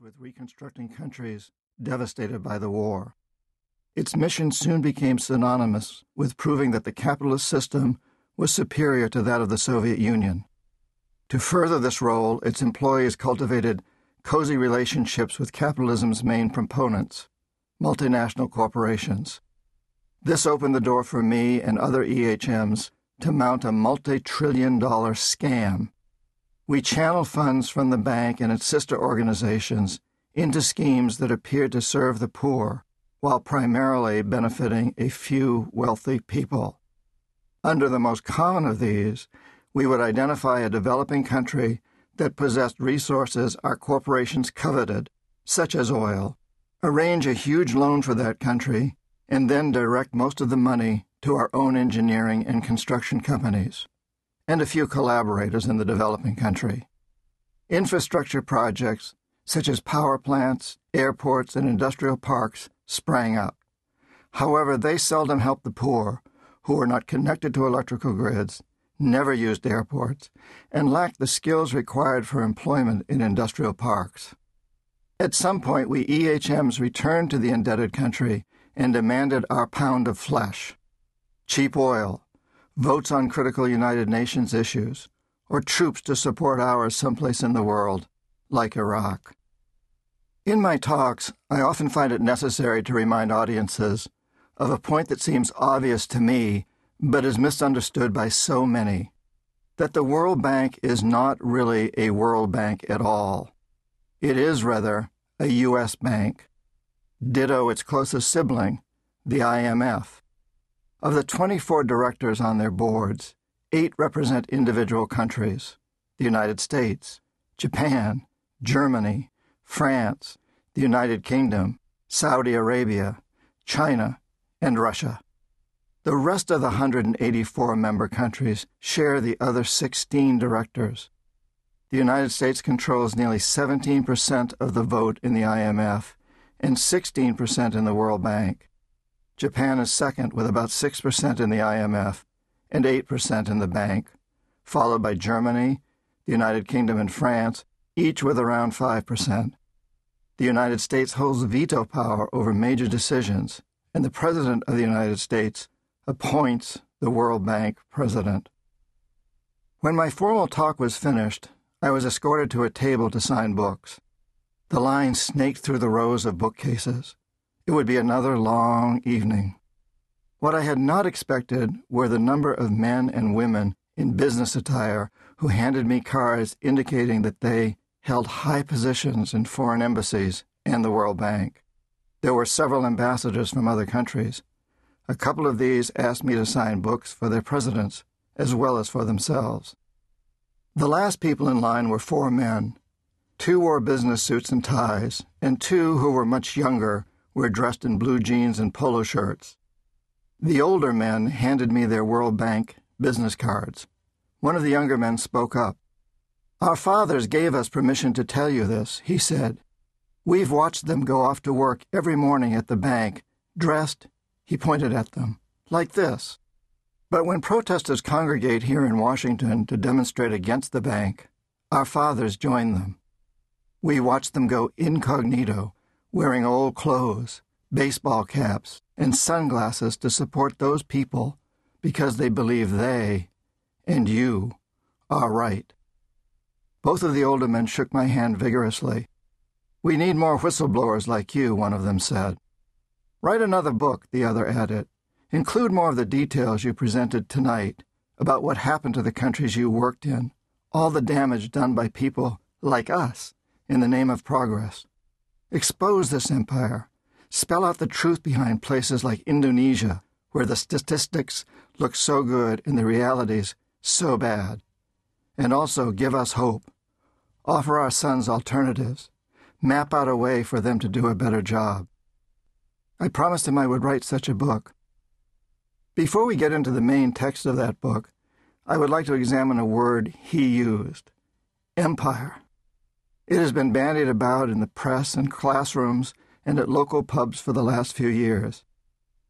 with reconstructing countries devastated by the war. Its mission soon became synonymous with proving that the capitalist system was superior to that of the Soviet Union. To further this role, its employees cultivated cozy relationships with capitalism's main proponents, multinational corporations. This opened the door for me and other EHMs to mount a multi trillion dollar scam. We channel funds from the bank and its sister organizations into schemes that appear to serve the poor while primarily benefiting a few wealthy people. Under the most common of these, we would identify a developing country that possessed resources our corporations coveted, such as oil, arrange a huge loan for that country, and then direct most of the money to our own engineering and construction companies, and a few collaborators in the developing country. Infrastructure projects, such as power plants, airports, and industrial parks, sprang up. However, they seldom helped the poor, who were not connected to electrical grids, never used airports, and lacked the skills required for employment in industrial parks. At some point, we EHMs returned to the indebted country and demanded our pound of flesh cheap oil, votes on critical United Nations issues, or troops to support ours someplace in the world, like Iraq. In my talks, I often find it necessary to remind audiences of a point that seems obvious to me but is misunderstood by so many that the World Bank is not really a World Bank at all. It is, rather, a U.S. bank. Ditto its closest sibling, the IMF. Of the 24 directors on their boards, eight represent individual countries the United States, Japan, Germany, France, the United Kingdom, Saudi Arabia, China, and Russia. The rest of the 184 member countries share the other 16 directors. The United States controls nearly 17% of the vote in the IMF and 16% in the World Bank. Japan is second with about 6% in the IMF and 8% in the bank, followed by Germany, the United Kingdom, and France, each with around 5%. The United States holds veto power over major decisions, and the President of the United States appoints the World Bank president. When my formal talk was finished, I was escorted to a table to sign books. The line snaked through the rows of bookcases. It would be another long evening. What I had not expected were the number of men and women in business attire who handed me cards indicating that they held high positions in foreign embassies and the World Bank. There were several ambassadors from other countries. A couple of these asked me to sign books for their presidents as well as for themselves. The last people in line were four men. Two wore business suits and ties, and two who were much younger were dressed in blue jeans and polo shirts. The older men handed me their World Bank business cards. One of the younger men spoke up. Our fathers gave us permission to tell you this, he said. We've watched them go off to work every morning at the bank, dressed, he pointed at them, like this. But when protesters congregate here in Washington to demonstrate against the bank, our fathers join them. We watch them go incognito wearing old clothes, baseball caps, and sunglasses to support those people because they believe they, and you, are right. Both of the older men shook my hand vigorously. We need more whistleblowers like you, one of them said. Write another book, the other added. Include more of the details you presented tonight about what happened to the countries you worked in, all the damage done by people like us in the name of progress. Expose this empire. Spell out the truth behind places like Indonesia, where the statistics look so good and the realities so bad. And also give us hope. Offer our sons alternatives. Map out a way for them to do a better job. I promised him I would write such a book. Before we get into the main text of that book, I would like to examine a word he used empire. It has been bandied about in the press and classrooms and at local pubs for the last few years.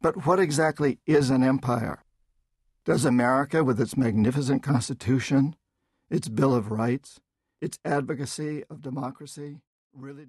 But what exactly is an empire? Does America, with its magnificent Constitution, its Bill of Rights, its advocacy of democracy, really